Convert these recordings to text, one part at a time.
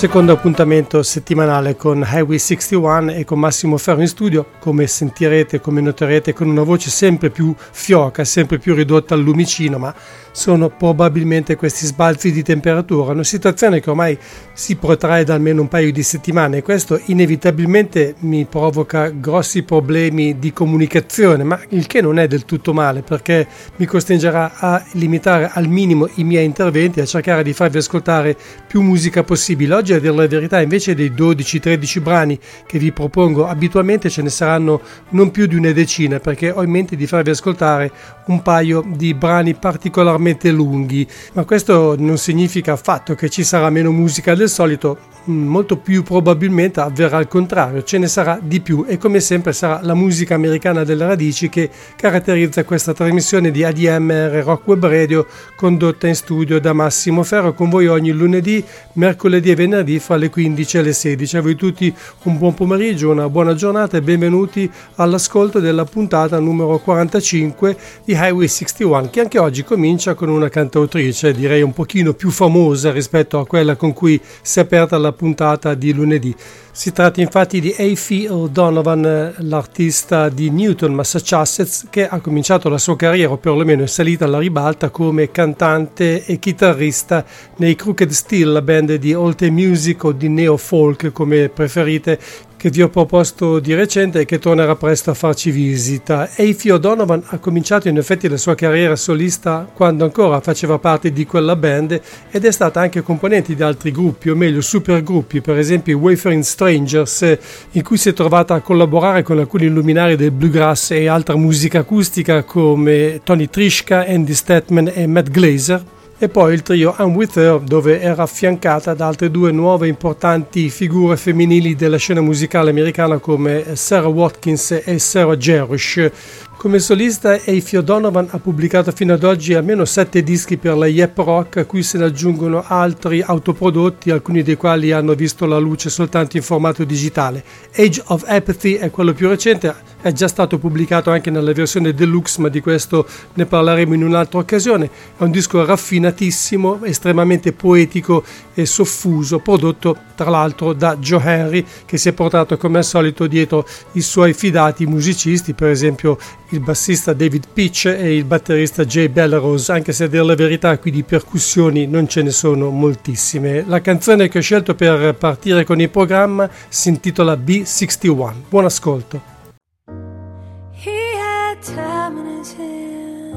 Secondo appuntamento settimanale con Highway 61 e con Massimo Ferro in studio, come sentirete, come noterete, con una voce sempre più fioca, sempre più ridotta al lumicino, ma sono probabilmente questi sbalzi di temperatura, una situazione che ormai si protrae da almeno un paio di settimane e questo inevitabilmente mi provoca grossi problemi di comunicazione, ma il che non è del tutto male perché mi costringerà a limitare al minimo i miei interventi, a cercare di farvi ascoltare più musica possibile. Oggi a dire la verità invece dei 12-13 brani che vi propongo abitualmente ce ne saranno non più di una decina perché ho in mente di farvi ascoltare un paio di brani particolarmente particolarmente lunghi, ma questo non significa affatto che ci sarà meno musica. Del solito, mm, molto più probabilmente avverrà il contrario, ce ne sarà di più e come sempre sarà la musica americana delle radici che caratterizza questa trasmissione di ADMR Rock Web Radio condotta in studio da Massimo Ferro. Con voi ogni lunedì, mercoledì e venerdì fra le 15 e le 16. A voi tutti un buon pomeriggio, una buona giornata e benvenuti all'ascolto della puntata numero 45 di Highway 61 che anche oggi comincia con una cantautrice, direi un pochino più famosa rispetto a quella con cui si è aperta la puntata di lunedì. Si tratta infatti di A.F. O'Donovan, l'artista di Newton, Massachusetts, che ha cominciato la sua carriera, o perlomeno è salita alla ribalta, come cantante e chitarrista nei Crooked Steel, la band di old music o di neo folk, come preferite, che vi ho proposto di recente e che tornerà presto a farci visita. Eifio Donovan ha cominciato in effetti la sua carriera solista quando ancora faceva parte di quella band ed è stata anche componente di altri gruppi, o meglio supergruppi, per esempio i Wayfaring Strangers, in cui si è trovata a collaborare con alcuni luminari del bluegrass e altra musica acustica come Tony Trishka, Andy Statman e Matt Glazer e poi il trio I'm With Her dove era affiancata da altre due nuove importanti figure femminili della scena musicale americana come Sarah Watkins e Sarah Jerish. Come solista, Eifio Donovan ha pubblicato fino ad oggi almeno sette dischi per la Yep Rock, a cui se ne aggiungono altri autoprodotti, alcuni dei quali hanno visto la luce soltanto in formato digitale. Age of Apathy è quello più recente, è già stato pubblicato anche nella versione deluxe, ma di questo ne parleremo in un'altra occasione. È un disco raffinatissimo, estremamente poetico e soffuso, prodotto tra l'altro da Joe Henry, che si è portato come al solito dietro i suoi fidati musicisti, per esempio il bassista David Pitch e il batterista Jay Belrose, anche se a dire la verità qui di percussioni non ce ne sono moltissime. La canzone che ho scelto per partire con il programma si intitola B61. Buon ascolto. He time in his hands.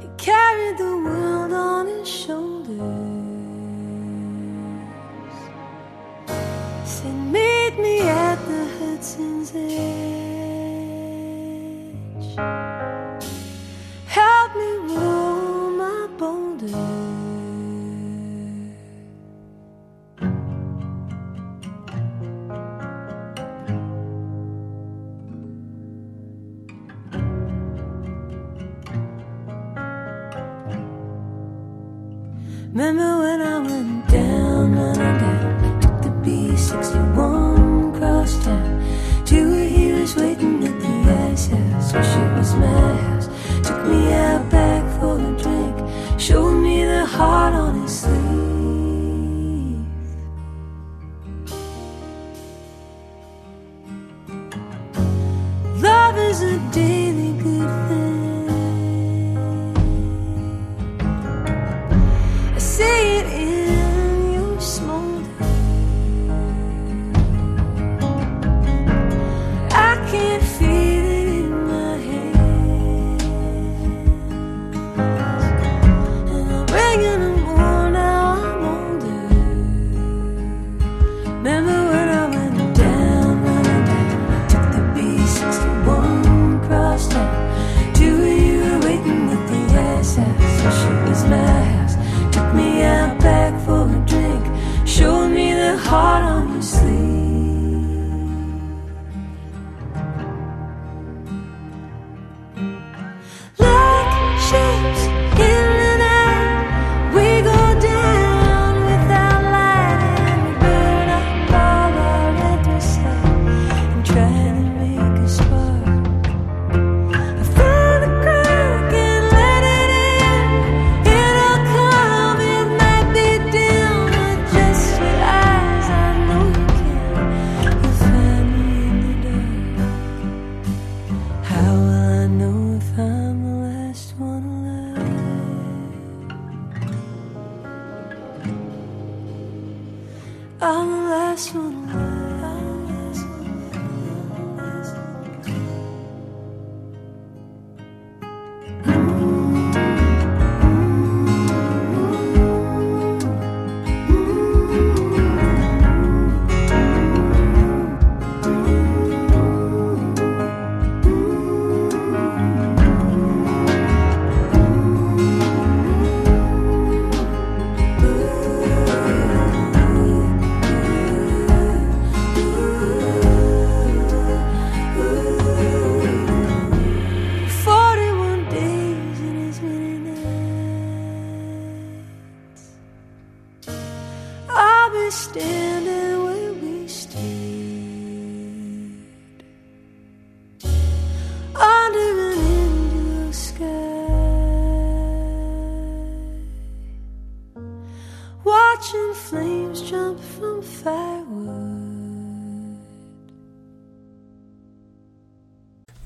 He carried the world on his shoulders. Said, meet me at the Hudson's edge.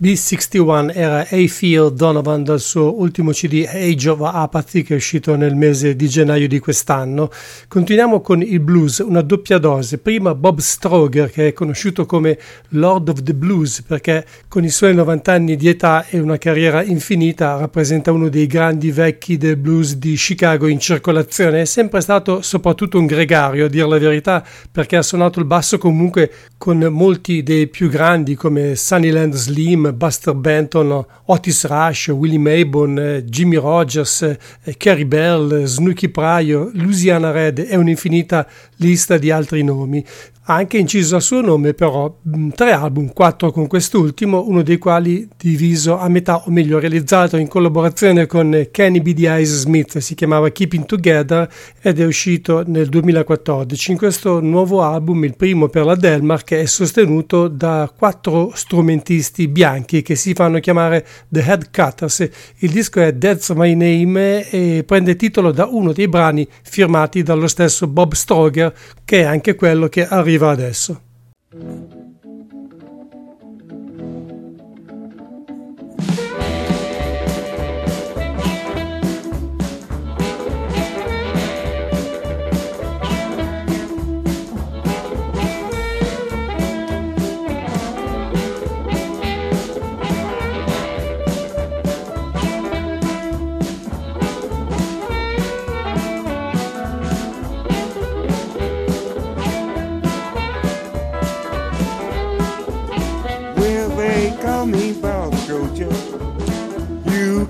B61 era A. Phil Donovan dal suo ultimo CD Age of Apathy che è uscito nel mese di gennaio di quest'anno. Continuiamo con il blues, una doppia dose. Prima Bob Stroger che è conosciuto come Lord of the Blues perché con i suoi 90 anni di età e una carriera infinita rappresenta uno dei grandi vecchi del blues di Chicago in circolazione. È sempre stato soprattutto un gregario a dire la verità perché ha suonato il basso comunque con molti dei più grandi come Sunnyland Slim, Buster Benton, Otis Rush, Willie Maybon, Jimmy Rogers, Carrie Bell, Snooky Pryor, Louisiana Red e un'infinita lista di altri nomi. Ha anche inciso a suo nome però mm, tre album, quattro con quest'ultimo, uno dei quali diviso a metà o meglio realizzato in collaborazione con Kenny B. D. Ice Smith, si chiamava Keeping Together ed è uscito nel 2014. In questo nuovo album, il primo per la Delmark, è sostenuto da quattro strumentisti bianchi che si fanno chiamare The Head Cutters. Il disco è That's My Name e prende titolo da uno dei brani firmati dallo stesso Bob Stroger, che è anche quello che arriva adesso.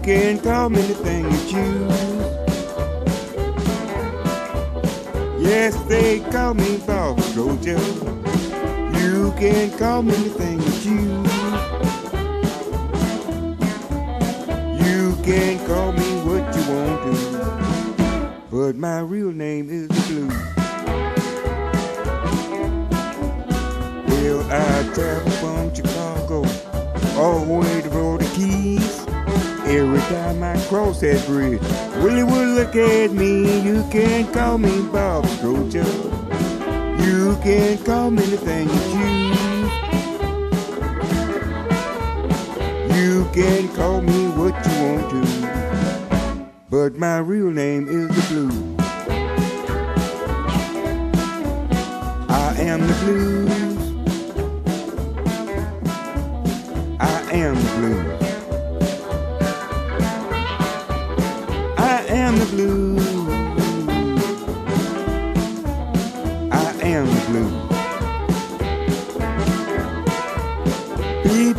Can call me anything you choose. Yes, they call me Bob Scotia. You can call me anything you choose. You can call me what you want to, but my real name is the. Well, I travel from Chicago all the way to Florida Keys. Every time I cross that bridge, Willie would look at me. You can call me Bob Scotia. You can call me anything you choose. You can call me what you want to. But my real name is the Blues. I am the blues. I am the blues.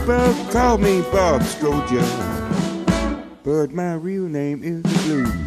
People call me Bob Scotia, but my real name is the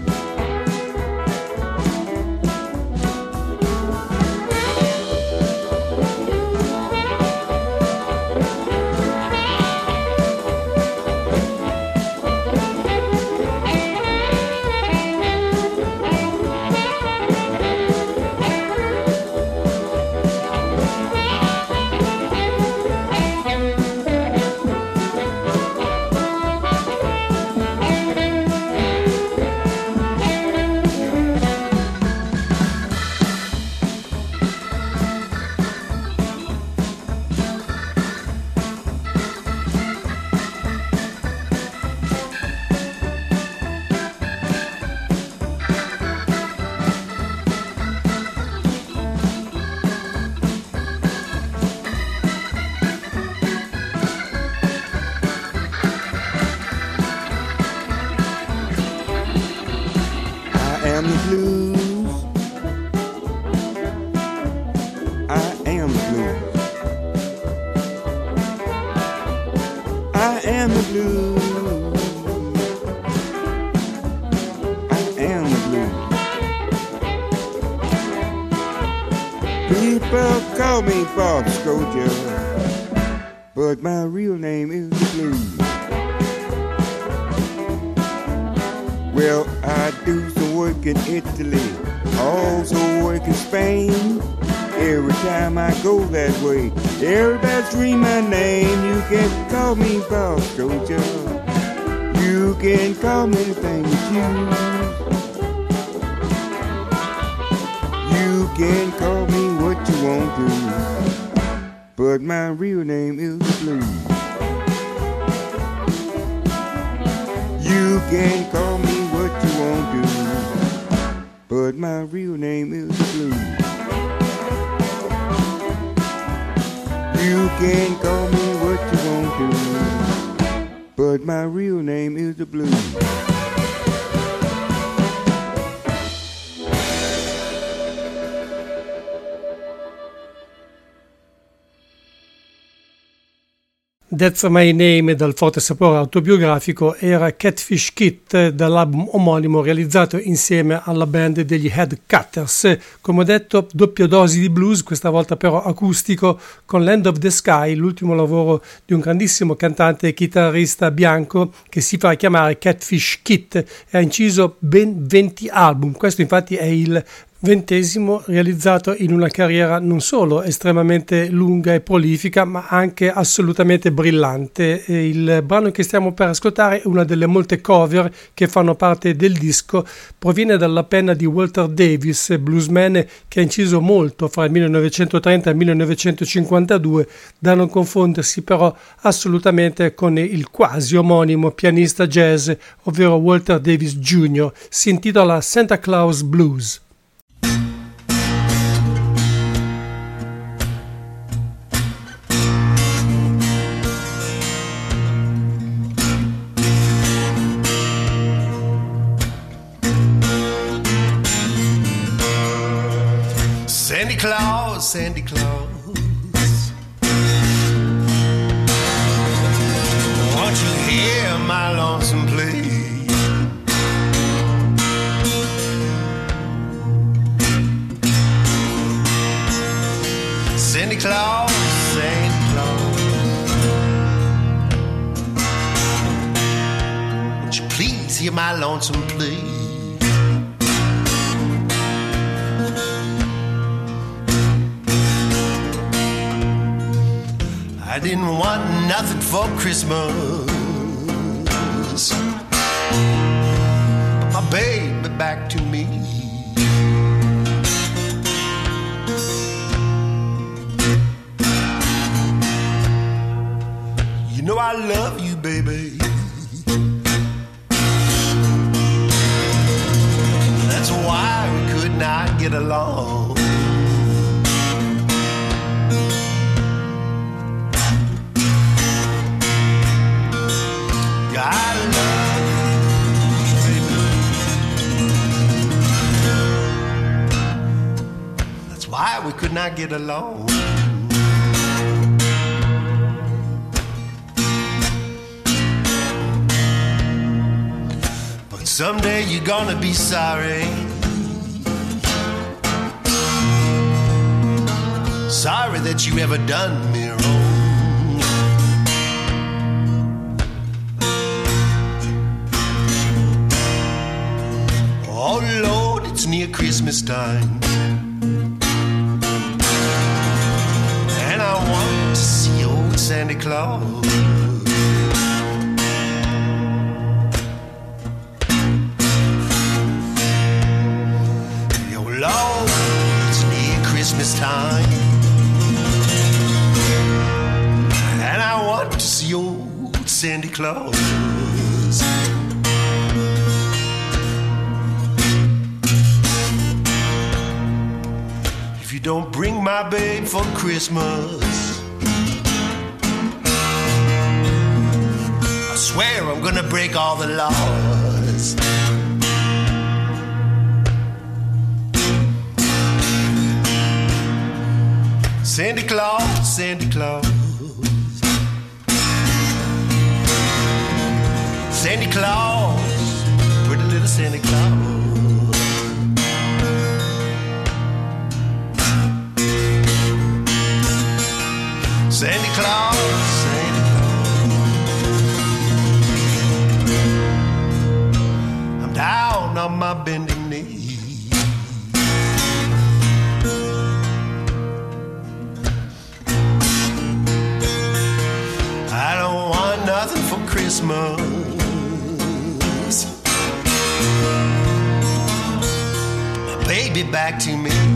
am the blues. I am the blue. I am the blue. People call me Bob Scotia, but my real name is the blues. Well, I do some work in Italy, also work in Spain. Every time I go that way, everybody scream my name. You can call me Bob Scotia. You can call me anything you. You can call me what you want to, but my real name is the Blues. You can call me what you want to, but my real name is the Blues. You can call me what you want to, but my real name is the Blues. That's My Name dal forte sapore autobiografico era Catfish Kit dall'album omonimo realizzato insieme alla band degli Head Cutters. Come ho detto, doppia dose di blues, questa volta però acustico, con Land of the Sky, l'ultimo lavoro di un grandissimo cantante e chitarrista bianco che si fa chiamare Catfish Kit e ha inciso ben 20 album. Questo infatti è il ventesimo realizzato in una carriera non solo estremamente lunga e prolifica ma anche assolutamente brillante il brano che stiamo per ascoltare una delle molte cover che fanno parte del disco proviene dalla penna di Walter Davis bluesman che ha inciso molto fra il 1930 e il 1952 da non confondersi però assolutamente con il quasi omonimo pianista jazz ovvero Walter Davis Jr. si intitola Santa Claus Blues Sandy Claus. Won't you hear my lonesome plea? Sandy Claus, Sandy Claus. Won't you please hear my lonesome plea? I didn't want nothing for Christmas. But my baby back to me. You know I love you, baby. That's why we could not get along. That's why we could not get along. But someday you're gonna be sorry. Sorry that you ever done me Oh Lord, it's near Christmas time. And I want to see old Santa Claus. Oh Lord, it's near Christmas time. And I want to see old Santa Claus. You don't bring my babe for Christmas, I swear I'm gonna break all the laws. Santa Claus, Santa Claus. Santa Claus, pretty little Santa Claus. Santa Claus, Santa Claus. I'm down on my bending knee. I don't want nothing for Christmas. My baby back to me.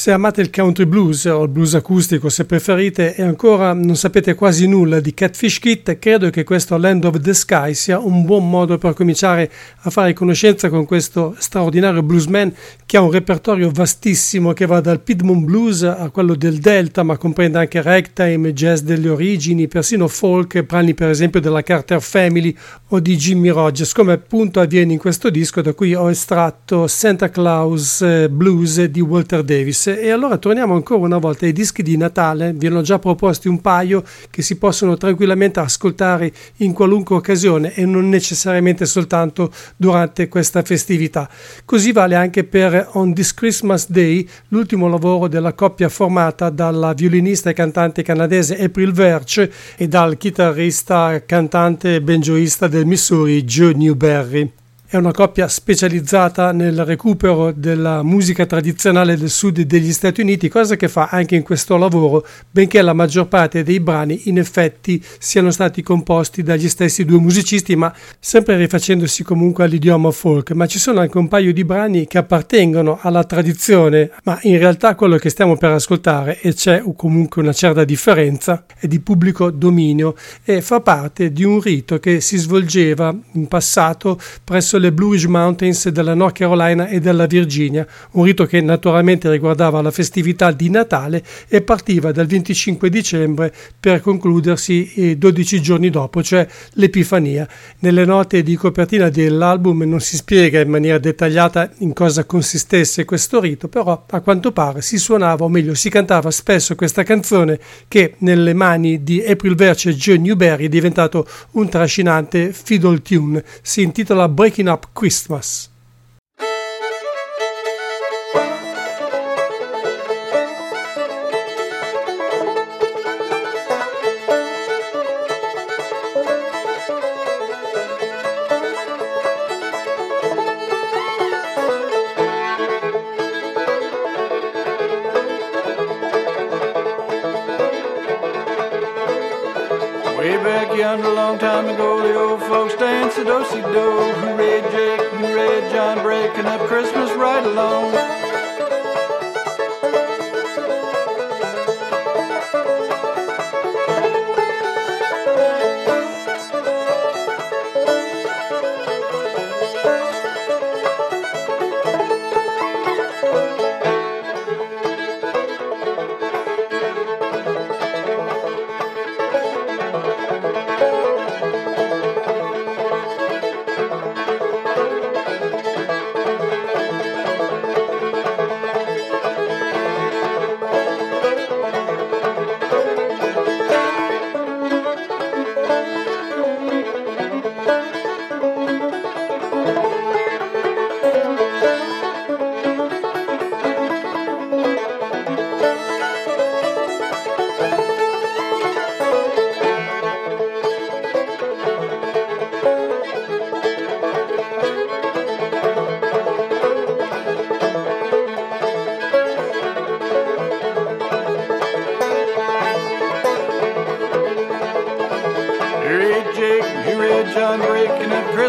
Se amate il country blues o il blues acustico se preferite e ancora non sapete quasi nulla di Catfish Kit, credo che questo Land of the Sky sia un buon modo per cominciare a fare conoscenza con questo straordinario bluesman che ha un repertorio vastissimo che va dal Piedmont Blues a quello del Delta, ma comprende anche ragtime, jazz delle origini, persino folk, brani per esempio della Carter Family o di Jimmy Rogers, come appunto avviene in questo disco da cui ho estratto Santa Claus eh, Blues di Walter Davis. E allora torniamo ancora una volta ai dischi di Natale, vi hanno già proposti un paio che si possono tranquillamente ascoltare in qualunque occasione e non necessariamente soltanto durante questa festività. Così vale anche per On This Christmas Day, l'ultimo lavoro della coppia formata dalla violinista e cantante canadese April Verge e dal chitarrista, cantante e banjoista del Missouri Joe Newberry. È una coppia specializzata nel recupero della musica tradizionale del sud degli Stati Uniti, cosa che fa anche in questo lavoro, benché la maggior parte dei brani in effetti siano stati composti dagli stessi due musicisti, ma sempre rifacendosi comunque all'idioma folk. Ma ci sono anche un paio di brani che appartengono alla tradizione, ma in realtà quello che stiamo per ascoltare, e c'è comunque una certa differenza, è di pubblico dominio e fa parte di un rito che si svolgeva in passato presso le Blue Mountains della North Carolina e della Virginia, un rito che naturalmente riguardava la festività di Natale e partiva dal 25 dicembre per concludersi 12 giorni dopo, cioè l'Epifania. Nelle note di copertina dell'album non si spiega in maniera dettagliata in cosa consistesse questo rito, però a quanto pare si suonava, o meglio si cantava spesso questa canzone che nelle mani di April Verge e Joe Newberry è diventato un trascinante fiddle tune. Si intitola Breaking Up Christmas.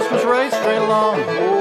Christmas right straight along.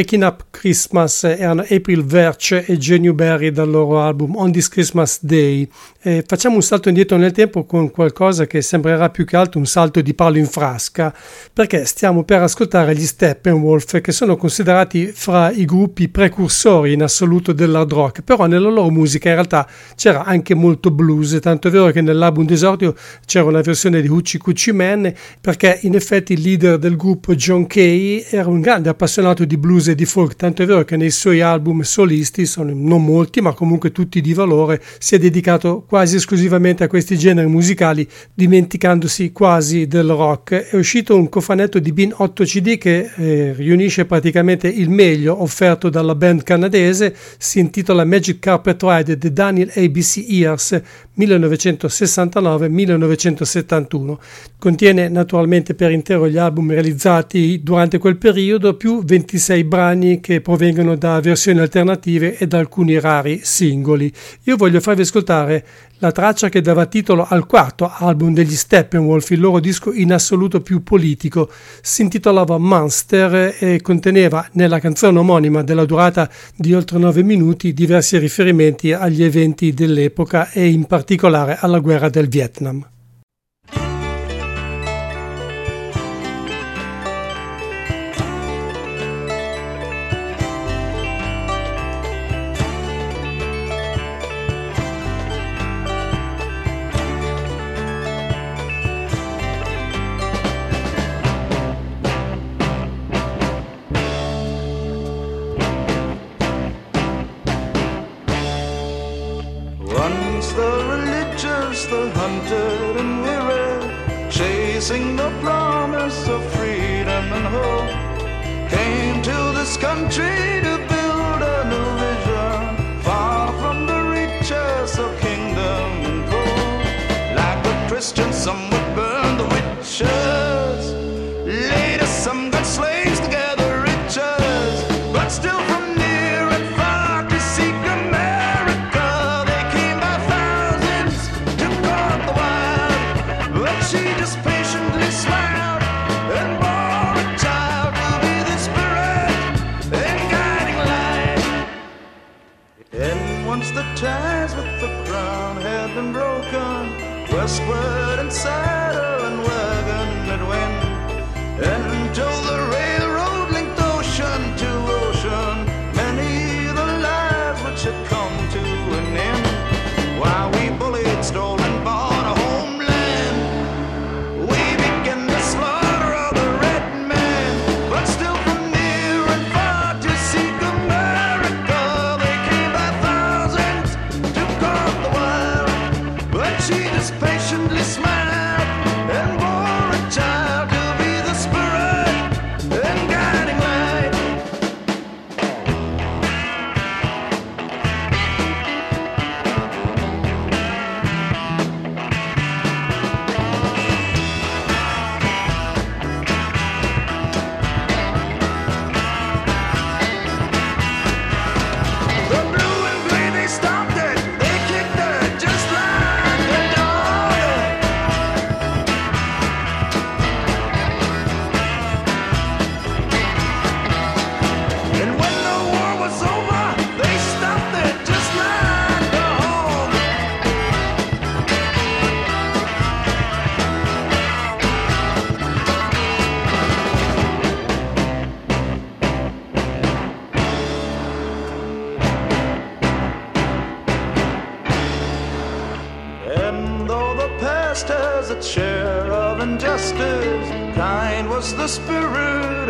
Breaking Up Christmas erano April Verge e Jenny Berry dal loro album On This Christmas Day. E facciamo un salto indietro nel tempo con qualcosa che sembrerà più che altro un salto di palo in frasca, perché stiamo per ascoltare gli Steppenwolf che sono considerati fra i gruppi precursori in assoluto dell'hard rock, però nella loro musica in realtà c'era anche molto blues, tanto è vero che nell'album d'esordio c'era una versione di Hucci Cucci Man, perché in effetti il leader del gruppo John Kay era un grande appassionato di blues e di folk, tanto è vero che nei suoi album solisti, sono non molti ma comunque tutti di valore, si è dedicato quasi esclusivamente a questi generi musicali, dimenticandosi quasi del rock. È uscito un cofanetto di ben 8 CD che eh, riunisce praticamente il meglio offerto dalla band canadese, si intitola Magic Carpet Ride The Daniel ABC Years 1969-1971. Contiene naturalmente per intero gli album realizzati durante quel periodo più 26 dei brani che provengono da versioni alternative e da alcuni rari singoli. Io voglio farvi ascoltare la traccia che dava titolo al quarto album degli Steppenwolf, il loro disco in assoluto più politico. Si intitolava Monster e conteneva nella canzone omonima della durata di oltre 9 minuti diversi riferimenti agli eventi dell'epoca e in particolare alla guerra del Vietnam.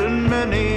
and many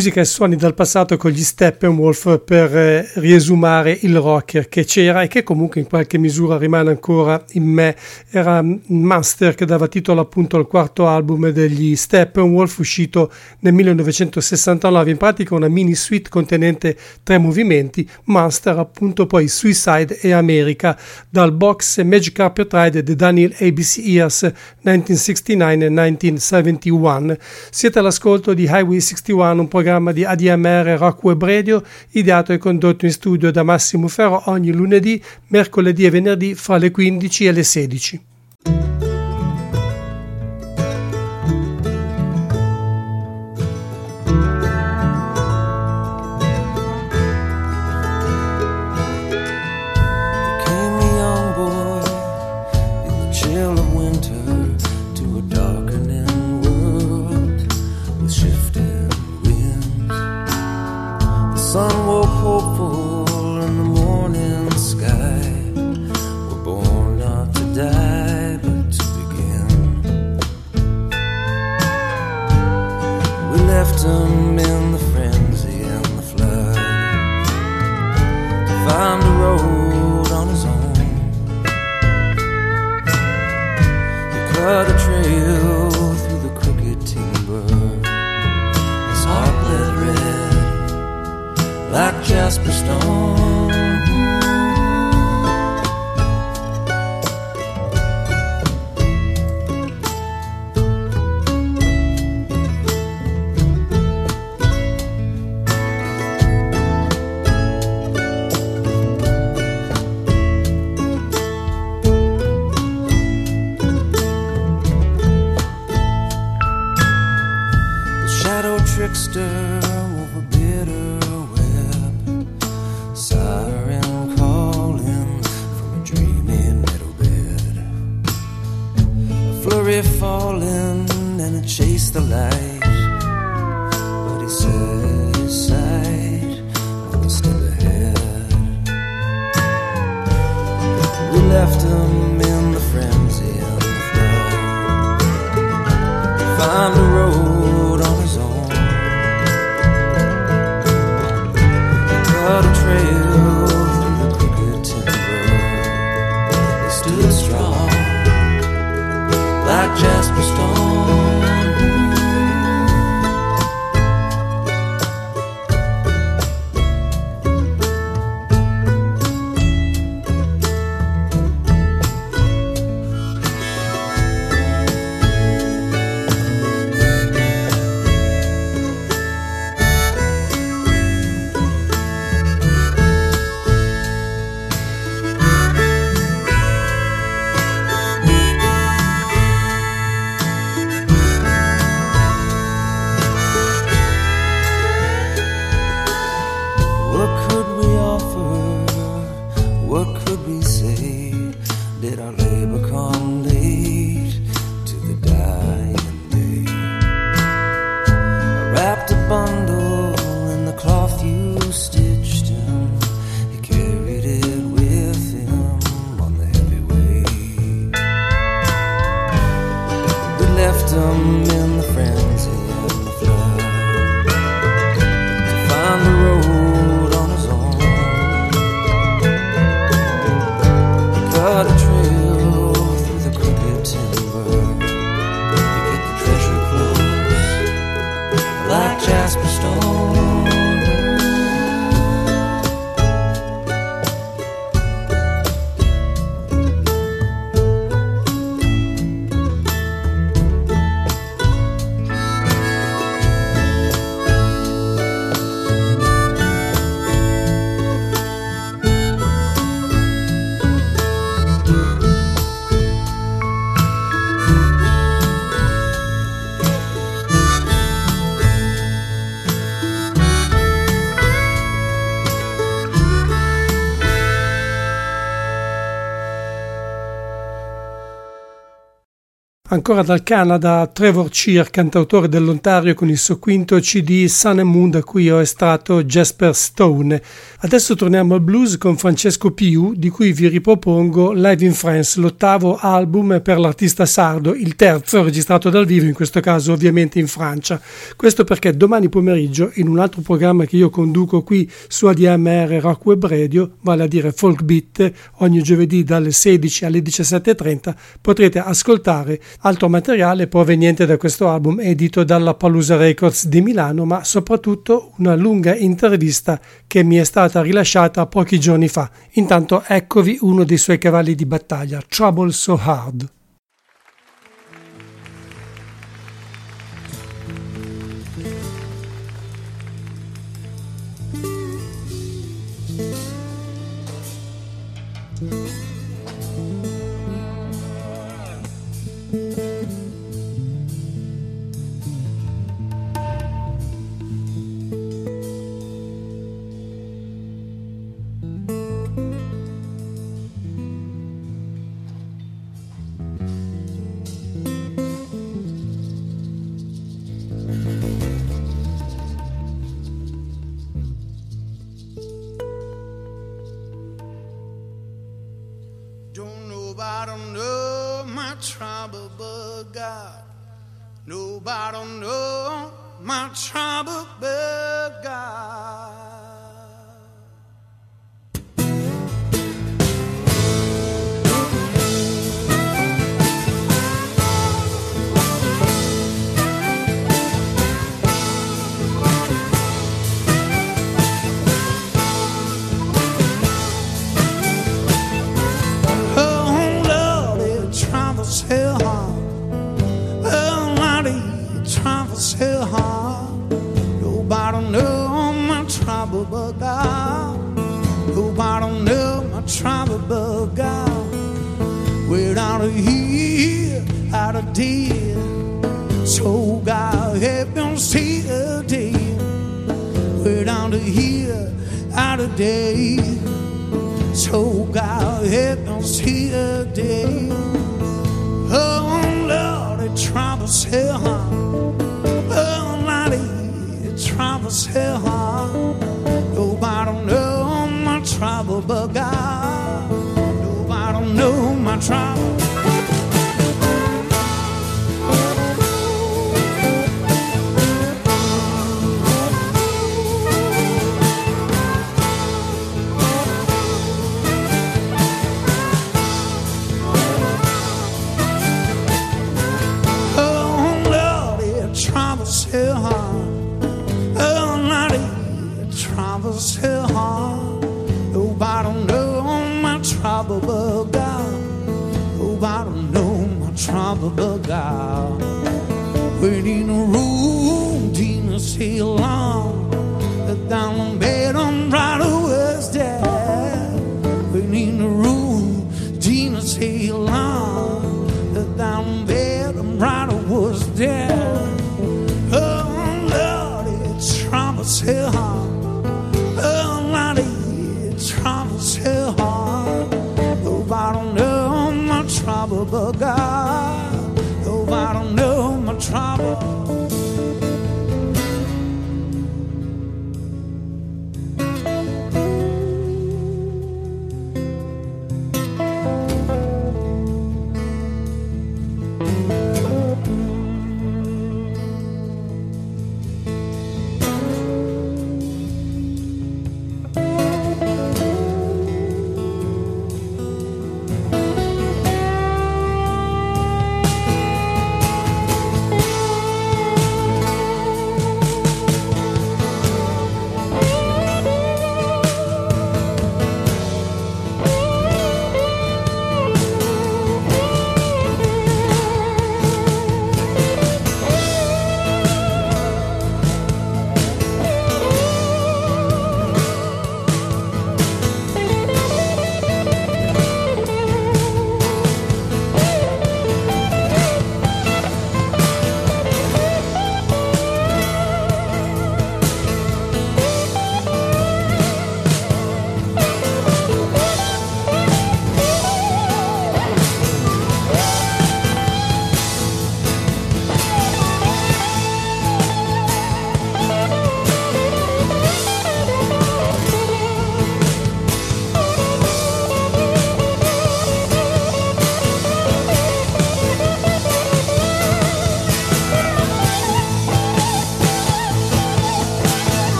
musica e suoni dal passato con gli Steppenwolf per eh, riesumare il rocker che c'era e che comunque in qualche misura rimane ancora in me. Era Master che dava titolo appunto al quarto album degli Steppenwolf uscito nel 1969, in pratica una mini suite contenente tre movimenti, Master appunto poi Suicide e America, dal box Magic Carpet Ride The Daniel ABC Years 1969 e 1971. Siete all'ascolto di Highway 61, un po' programma di ADMR Rock Web Radio, ideato e condotto in studio da Massimo Ferro ogni lunedì, mercoledì e venerdì fra le 15 e le 16. Jasper Stone. Ancora dal Canada, Trevor Cheer, cantautore dell'Ontario con il suo quinto CD Sun and Moon da cui ho estratto Jasper Stone. Adesso torniamo al blues con Francesco Piu, di cui vi ripropongo Live in France, l'ottavo album per l'artista sardo, il terzo registrato dal vivo, in questo caso ovviamente in Francia. Questo perché domani pomeriggio, in un altro programma che io conduco qui su ADMR Rock Web Radio, vale a dire Folk Beat, ogni giovedì dalle 16 alle 17.30, potrete ascoltare altro materiale proveniente da questo album edito dalla Palusa Records di Milano, ma soprattutto una lunga intervista che mi è stata rilasciata pochi giorni fa. Intanto eccovi uno dei suoi cavalli di battaglia, Trouble So Hard. Nobody know my trouble but God. Trouble but God. Nobody know my trouble but God. We're out of here, out of dear. So God help us see a day. We're out of here, out of day. So God help us see a day. Oh Lord, it troubles hell. Oh Lord, it troubles hell trouble but God. Nobody know my trouble. sky, waiting a room, Tina sail.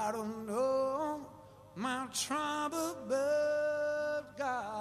Nobody know my trouble but God.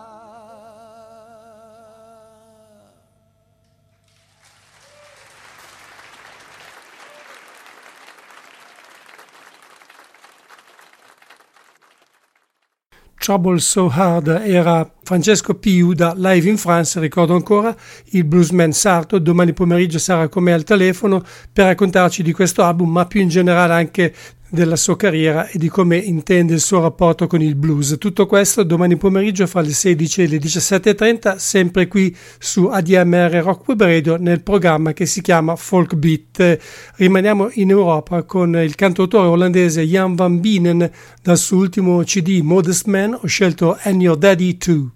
Trouble So Hard era Francesco Piu da Live in France, ricordo ancora, il bluesman sarto. Domani pomeriggio sarà con me al telefono per raccontarci di questo album, ma più in generale anche della sua carriera e di come intende il suo rapporto con il blues. Tutto questo domani pomeriggio fra le 16 e le 17.30, sempre qui su ADMR Rock Web Radio nel programma che si chiama Folk Beat. Rimaniamo in Europa con il cantautore olandese Jan van Bienen dal suo ultimo CD Modest Man. Ho scelto And Your Daddy Too.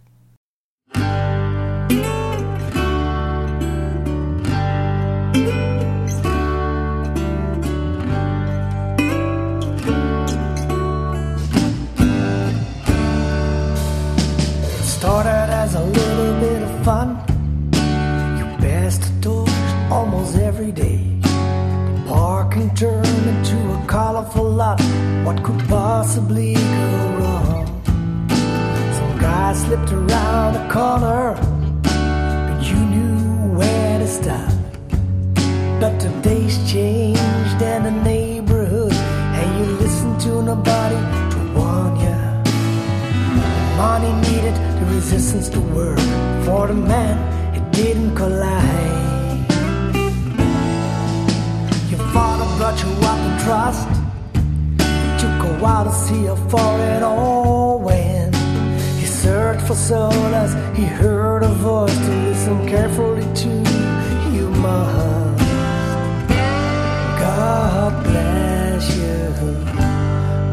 Started as a little bit of fun. You passed the doors almost every day. The parking turned into a colorful lot. What could possibly go wrong? Guy slipped around the corner, but you knew where to stop. But the days changed and the neighborhood, and you listened to nobody to warn you. Money needed the resistance to work for the man it didn't collide. Your father brought you up in trust. It took a while to see how far it all went. He searched for solace. He heard a voice to listen carefully to. You must. God bless you.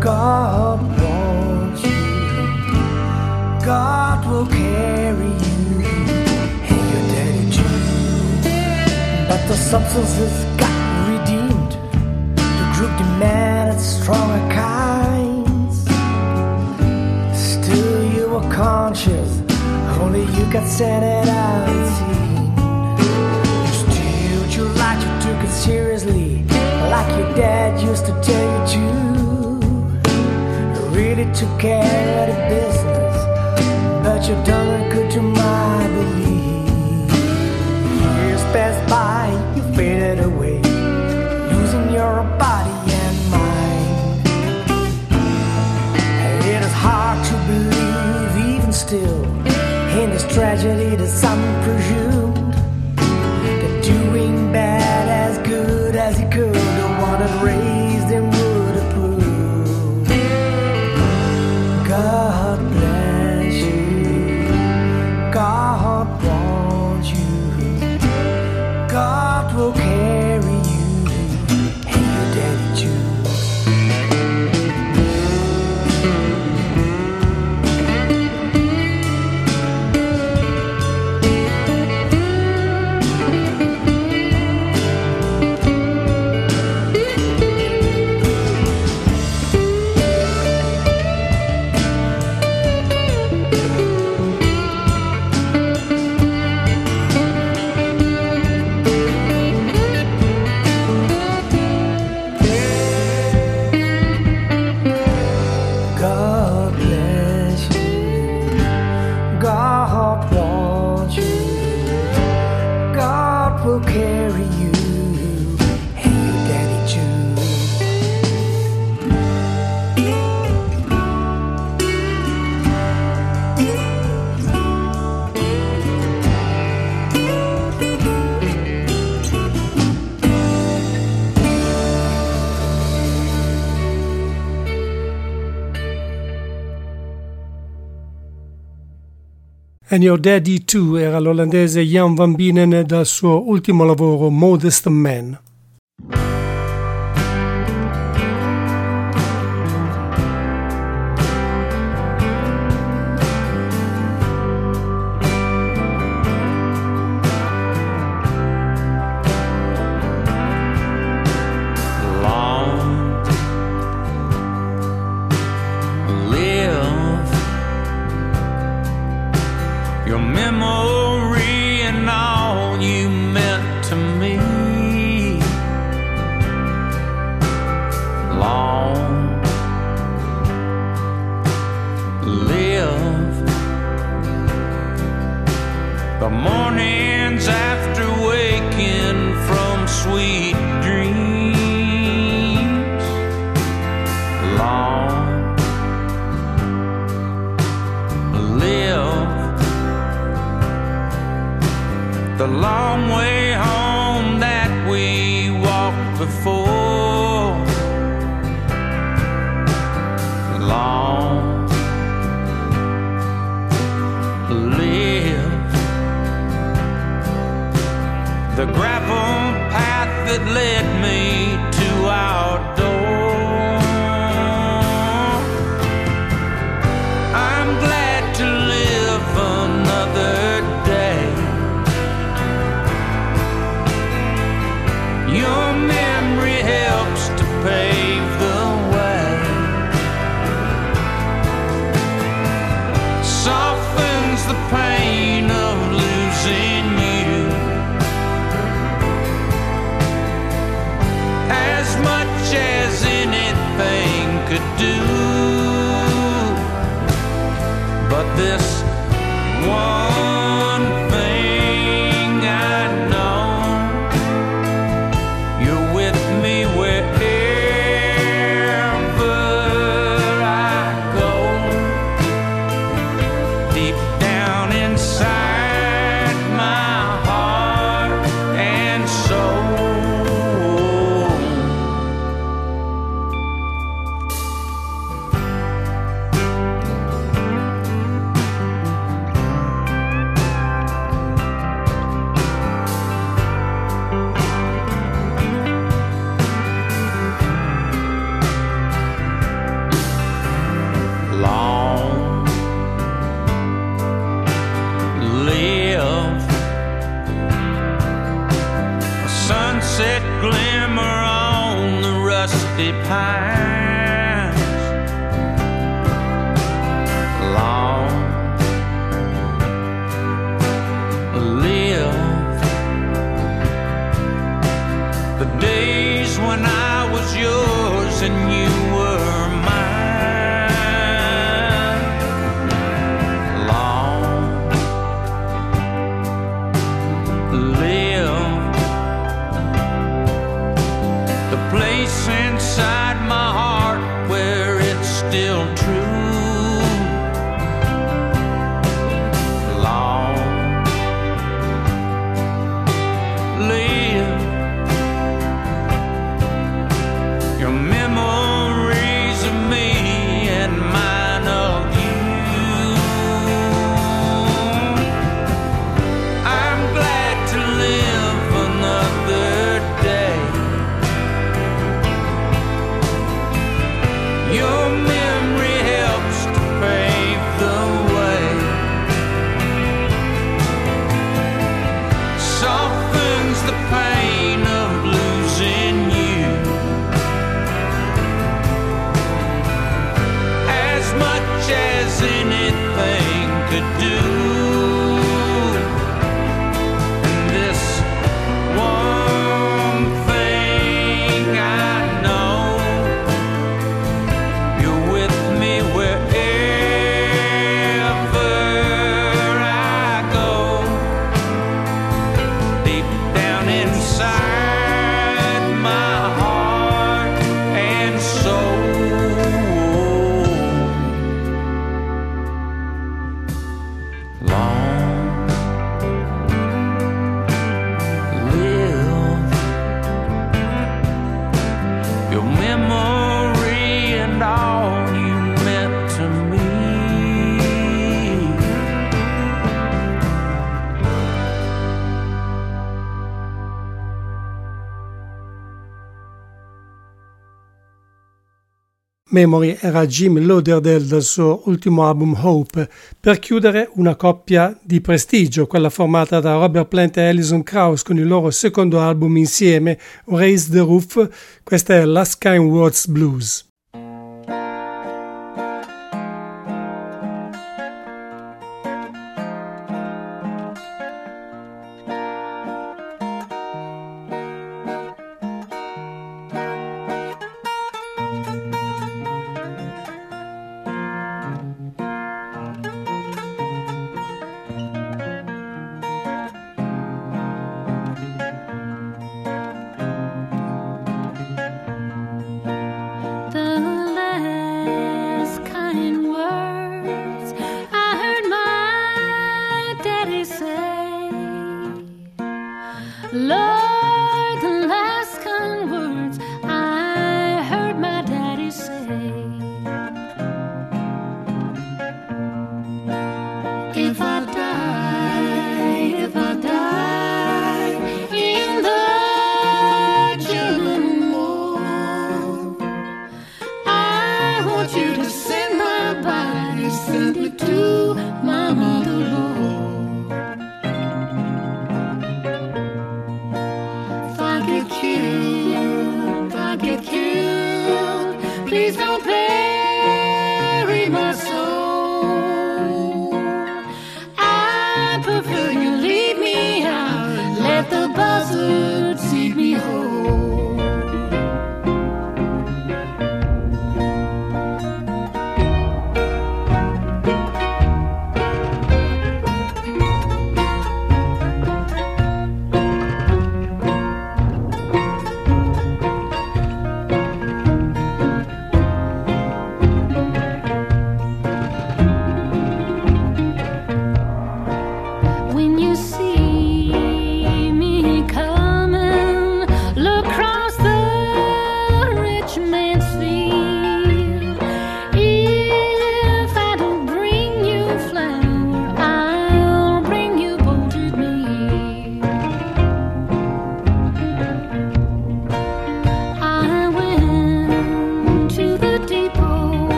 God wants you. God will carry you and your daddy too. But the substances got And Your Daddy Too era l'olandese Jan Van Binen dal suo ultimo lavoro Modest Man. the grapple path that led me to out. Memory era Jim Lauderdale dal suo ultimo album Hope. Per chiudere una coppia di prestigio, quella formata da Robert Plant e Alison Krauss con il loro secondo album insieme, Raise the Roof. Questa è Last Kind Words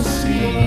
Blues.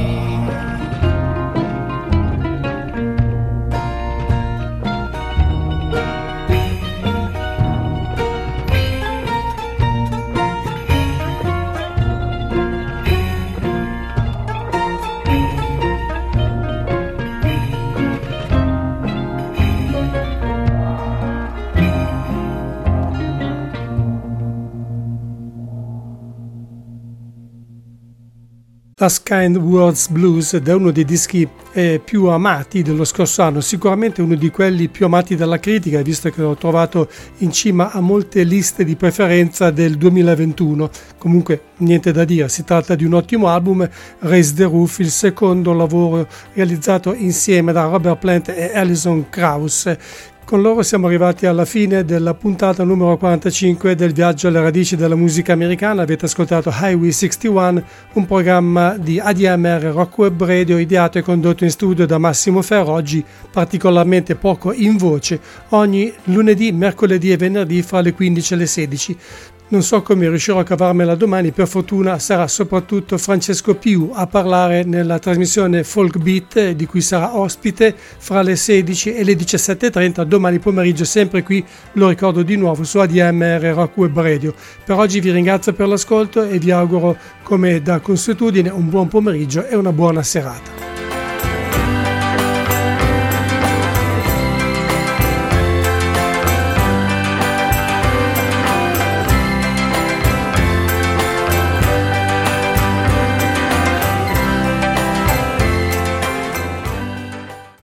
Last Kind Words Blues ed è uno dei dischi eh, più amati dello scorso anno, sicuramente uno di quelli più amati dalla critica, visto che l'ho trovato in cima a molte liste di preferenza del 2021. Comunque niente da dire, si tratta di un ottimo album, Raise the Roof, il secondo lavoro realizzato insieme da Robert Plant e Alison Krauss con loro siamo arrivati alla fine della puntata numero 45 del viaggio alle radici della musica americana. Avete ascoltato Highway 61, un programma di ADMR Rock Web Radio ideato e condotto in studio da Massimo Ferro, oggi particolarmente poco in voce, ogni lunedì, mercoledì e venerdì fra le 15 e le 16. Non so come riuscirò a cavarmela domani, per fortuna sarà soprattutto Francesco Piu a parlare nella trasmissione Folk Beat di cui sarà ospite fra le 16 e le 17.30 domani pomeriggio sempre qui, lo ricordo di nuovo su ADMR Rock Web Radio. Per oggi vi ringrazio per l'ascolto e vi auguro come da consuetudine un buon pomeriggio e una buona serata.